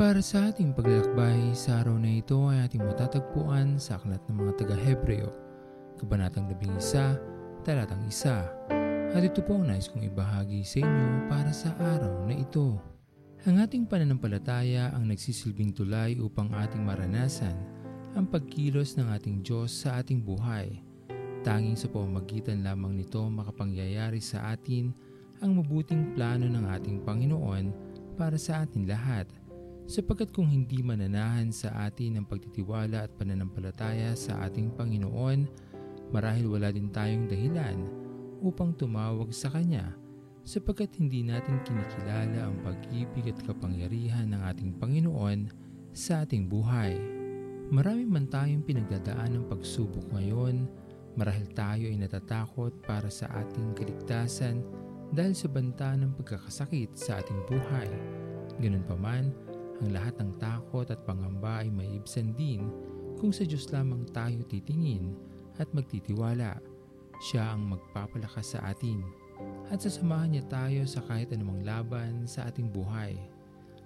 Para sa ating paglalakbay sa araw na ito ay ating matatagpuan sa aklat ng mga taga-Hebreo, Kabanatang 11, Talatang 1. At ito po ang nais kong ibahagi sa inyo para sa araw na ito. Ang ating pananampalataya ang nagsisilbing tulay upang ating maranasan ang pagkilos ng ating Diyos sa ating buhay. Tanging sa pamamagitan lamang nito makapangyayari sa atin ang mabuting plano ng ating Panginoon para sa atin lahat – sapagkat kung hindi mananahan sa atin ang pagtitiwala at pananampalataya sa ating Panginoon, marahil wala din tayong dahilan upang tumawag sa Kanya sapagkat hindi natin kinikilala ang pag-ibig at kapangyarihan ng ating Panginoon sa ating buhay. Marami man tayong pinagdadaan ng pagsubok ngayon, marahil tayo ay natatakot para sa ating kaligtasan dahil sa banta ng pagkakasakit sa ating buhay. Ganun pa man, ang lahat ng takot at pangamba ay maibsan din kung sa Diyos lamang tayo titingin at magtitiwala. Siya ang magpapalakas sa atin at sasamahan niya tayo sa kahit anumang laban sa ating buhay.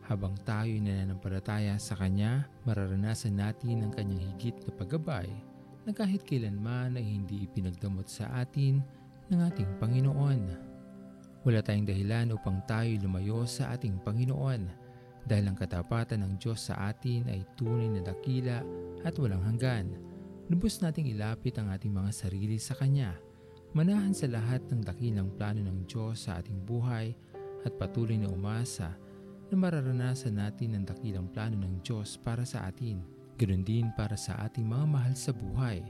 Habang tayo nananampalataya sa Kanya, mararanasan natin ang Kanyang higit na paggabay na kahit kailanman ay hindi ipinagdamot sa atin ng ating Panginoon. Wala tayong dahilan upang tayo lumayo sa ating Panginoon dahil ang katapatan ng Diyos sa atin ay tunay na dakila at walang hanggan. Lubos nating ilapit ang ating mga sarili sa Kanya. Manahan sa lahat ng dakilang plano ng Diyos sa ating buhay at patuloy na umasa na mararanasan natin ang dakilang plano ng Diyos para sa atin. Ganoon din para sa ating mga mahal sa buhay.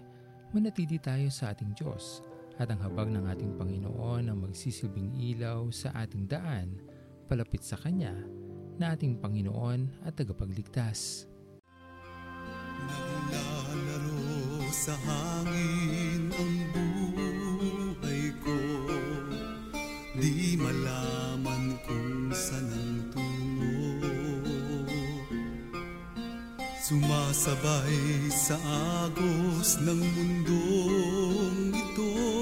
Manatili tayo sa ating Diyos at ang habag ng ating Panginoon ang magsisilbing ilaw sa ating daan palapit sa Kanya na ating Panginoon at tagapagligtas. Naglalaro sa hangin ang buhay ko. Di malaman kung saan ang tungo. Sumasabay sa agos ng mundong ito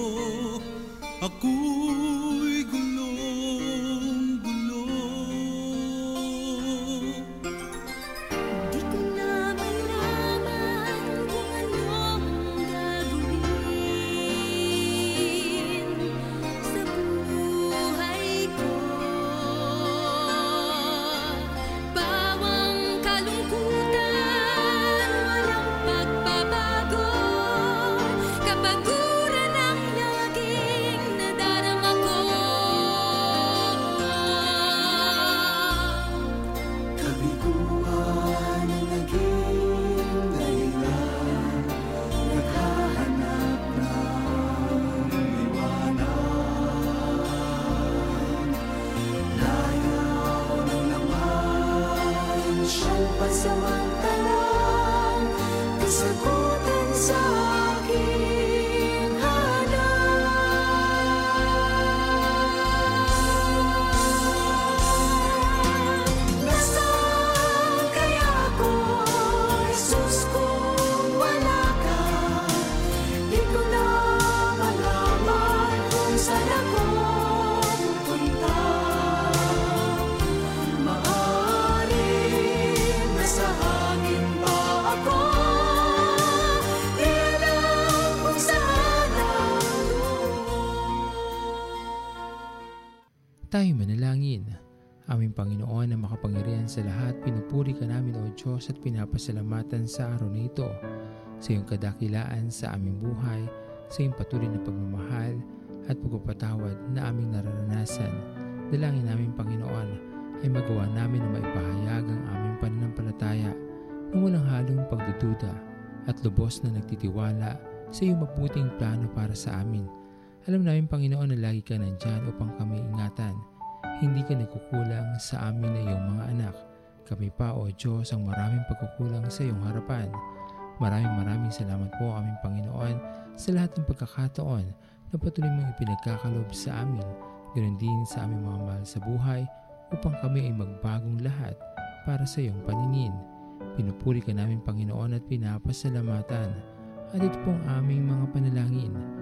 你哭。Tayo manalangin. Aming Panginoon na makapangyarihan sa lahat, pinupuri ka namin o Diyos at pinapasalamatan sa araw na ito sa iyong kadakilaan sa aming buhay, sa iyong patuloy na pagmamahal at pagpapatawad na aming nararanasan. Dalangin namin Panginoon ay magawa namin na maipahayag ang aming pananampalataya ng walang halong pagdududa at lubos na nagtitiwala sa iyong mabuting plano para sa amin alam namin Panginoon na lagi ka nandyan upang kami ingatan. Hindi ka nagkukulang sa amin na iyong mga anak. Kami pa o Diyos ang maraming pagkukulang sa iyong harapan. Maraming maraming salamat po aming Panginoon sa lahat ng pagkakataon na patuloy mong ipinagkakalob sa amin. Ganon din sa aming mga mahal sa buhay upang kami ay magbagong lahat para sa iyong paningin. Pinupuri ka namin Panginoon at pinapasalamatan. At ito pong aming mga panalangin